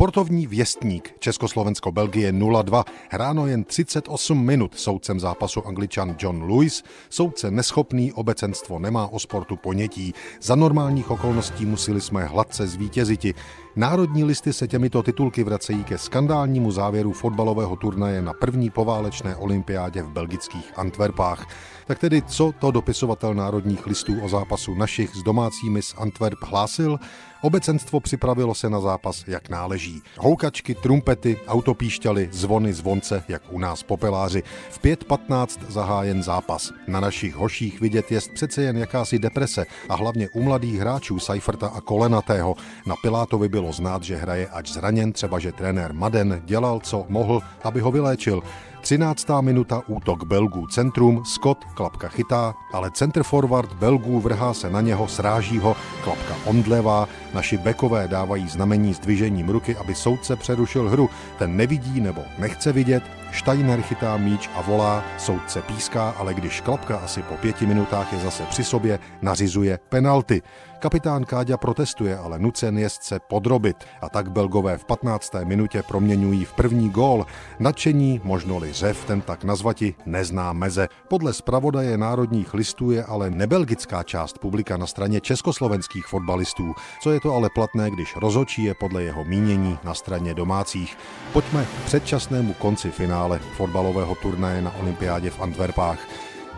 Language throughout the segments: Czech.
Sportovní věstník Československo-Belgie 0-2 hráno jen 38 minut soudcem zápasu angličan John Lewis. Soudce neschopný, obecenstvo nemá o sportu ponětí. Za normálních okolností museli jsme hladce zvítěziti. Národní listy se těmito titulky vracejí ke skandálnímu závěru fotbalového turnaje na první poválečné olympiádě v belgických Antwerpách. Tak tedy, co to dopisovatel národních listů o zápasu našich s domácími z Antwerp hlásil? Obecenstvo připravilo se na zápas, jak náleží. Houkačky, trumpety, autopíšťaly, zvony, zvonce, jak u nás popeláři. V 5.15 zahájen zápas. Na našich hoších vidět je přece jen jakási deprese a hlavně u mladých hráčů Seiferta a Kolenatého. Na Pilátovi bylo znát, že hraje ač zraněn, třeba že trenér Maden dělal, co mohl, aby ho vyléčil. 13. minuta útok Belgů centrum, Scott klapka chytá, ale center forward Belgů vrhá se na něho, sráží ho, klapka omdlevá, naši bekové dávají znamení s dvižením ruky, aby soudce přerušil hru. Ten nevidí nebo nechce vidět, Steiner chytá míč a volá, soudce píská, ale když klapka asi po pěti minutách je zase při sobě, nařizuje penalty. Kapitán Káďa protestuje, ale nucen je se podrobit a tak Belgové v 15. minutě proměňují v první gól. Nadšení, možno-li řev, ten tak nazvati, nezná meze. Podle zpravodaje národních listů je ale nebelgická část publika na straně československých fotbalistů. Co je to ale platné, když rozočí je podle jeho mínění na straně domácích. Pojďme k předčasnému konci finále fotbalového turnaje na olympiádě v Antwerpách.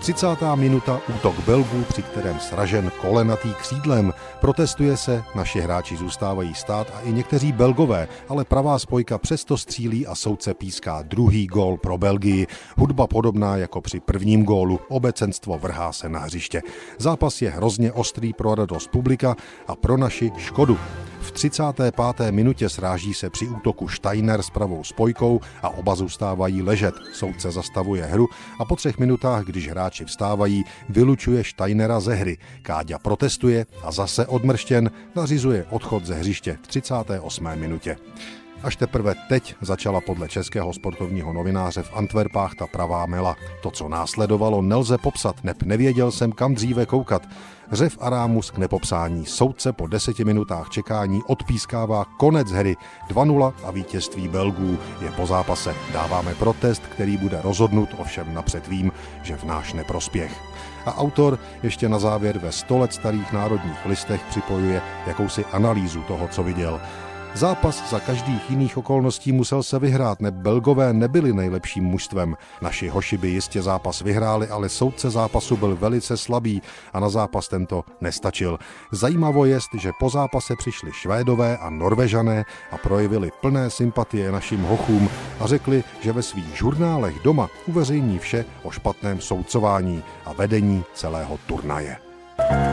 30. minuta útok Belgů, při kterém sražen kolenatý křídlem. Protestuje se, naši hráči zůstávají stát a i někteří Belgové, ale pravá spojka přesto střílí a soudce píská druhý gól pro Belgii. Hudba podobná jako při prvním gólu, obecenstvo vrhá se na hřiště. Zápas je hrozně ostrý pro radost publika a pro naši škodu. V 35. minutě sráží se při útoku Steiner s pravou spojkou a oba zůstávají ležet. Soudce zastavuje hru a po třech minutách, když hráči vstávají, vylučuje Steinera ze hry. Káďa protestuje a zase odmrštěn nařizuje odchod ze hřiště v 38. minutě. Až teprve teď začala podle českého sportovního novináře v Antwerpách ta pravá mela. To, co následovalo, nelze popsat, neb nevěděl jsem, kam dříve koukat. Řev Arámus k nepopsání. Soudce po deseti minutách čekání odpískává konec hry 2-0 a vítězství Belgů je po zápase. Dáváme protest, který bude rozhodnut, ovšem napřed vím, že v náš neprospěch. A autor ještě na závěr ve 100 let starých národních listech připojuje jakousi analýzu toho, co viděl. Zápas za každých jiných okolností musel se vyhrát, ne Belgové nebyli nejlepším mužstvem. Naši hoši by jistě zápas vyhráli, ale soudce zápasu byl velice slabý a na zápas tento nestačil. Zajímavo je, že po zápase přišli Švédové a Norvežané a projevili plné sympatie našim hochům a řekli, že ve svých žurnálech doma uveřejní vše o špatném soudcování a vedení celého turnaje. thank you